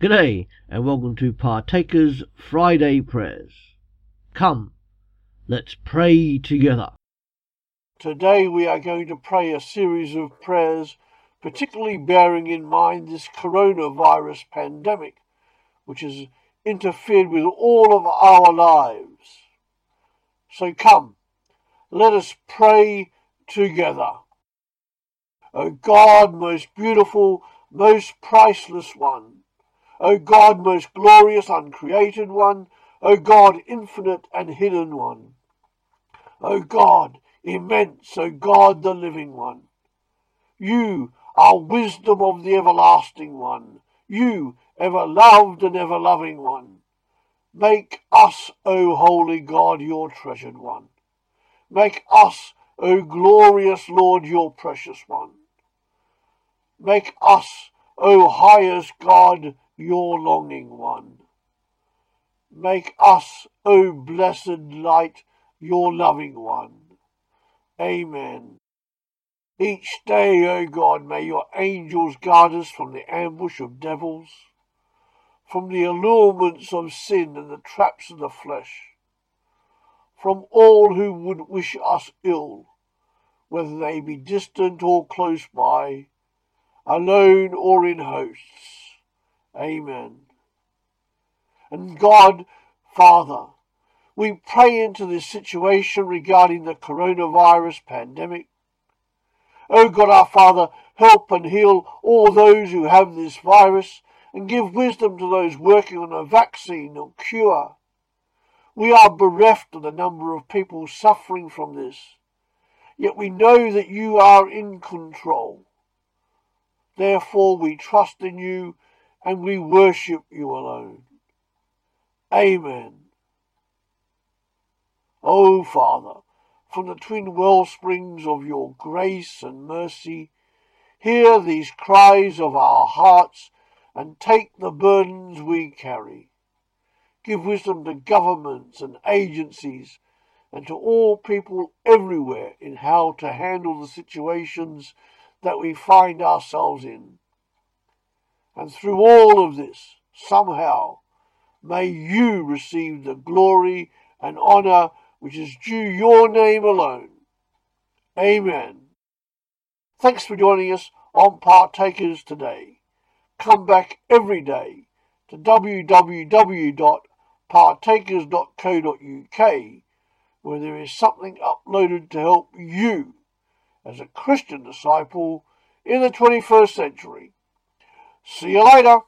G'day, and welcome to Partakers Friday Prayers. Come, let's pray together. Today we are going to pray a series of prayers, particularly bearing in mind this coronavirus pandemic, which has interfered with all of our lives. So come, let us pray together. O God, most beautiful, most priceless one, O God, most glorious, uncreated one, O God, infinite and hidden one, O God, immense, O God, the living one. You are wisdom of the everlasting one, you, ever loved and ever loving one. Make us, O holy God, your treasured one. Make us, O glorious Lord, your precious one. Make us, O highest God, your longing one. Make us, O blessed light, your loving one. Amen. Each day, O God, may your angels guard us from the ambush of devils, from the allurements of sin and the traps of the flesh, from all who would wish us ill, whether they be distant or close by, alone or in hosts. Amen. And God, Father, we pray into this situation regarding the coronavirus pandemic. O oh God our Father, help and heal all those who have this virus and give wisdom to those working on a vaccine or cure. We are bereft of the number of people suffering from this, yet we know that you are in control. Therefore we trust in you and we worship you alone. Amen. O Father, from the twin well springs of your grace and mercy, hear these cries of our hearts and take the burdens we carry. Give wisdom to governments and agencies and to all people everywhere in how to handle the situations that we find ourselves in. And through all of this, somehow, may you receive the glory and honor which is due your name alone. Amen. Thanks for joining us on Partakers today. Come back every day to www.partakers.co.uk where there is something uploaded to help you as a Christian disciple in the 21st century. See you later.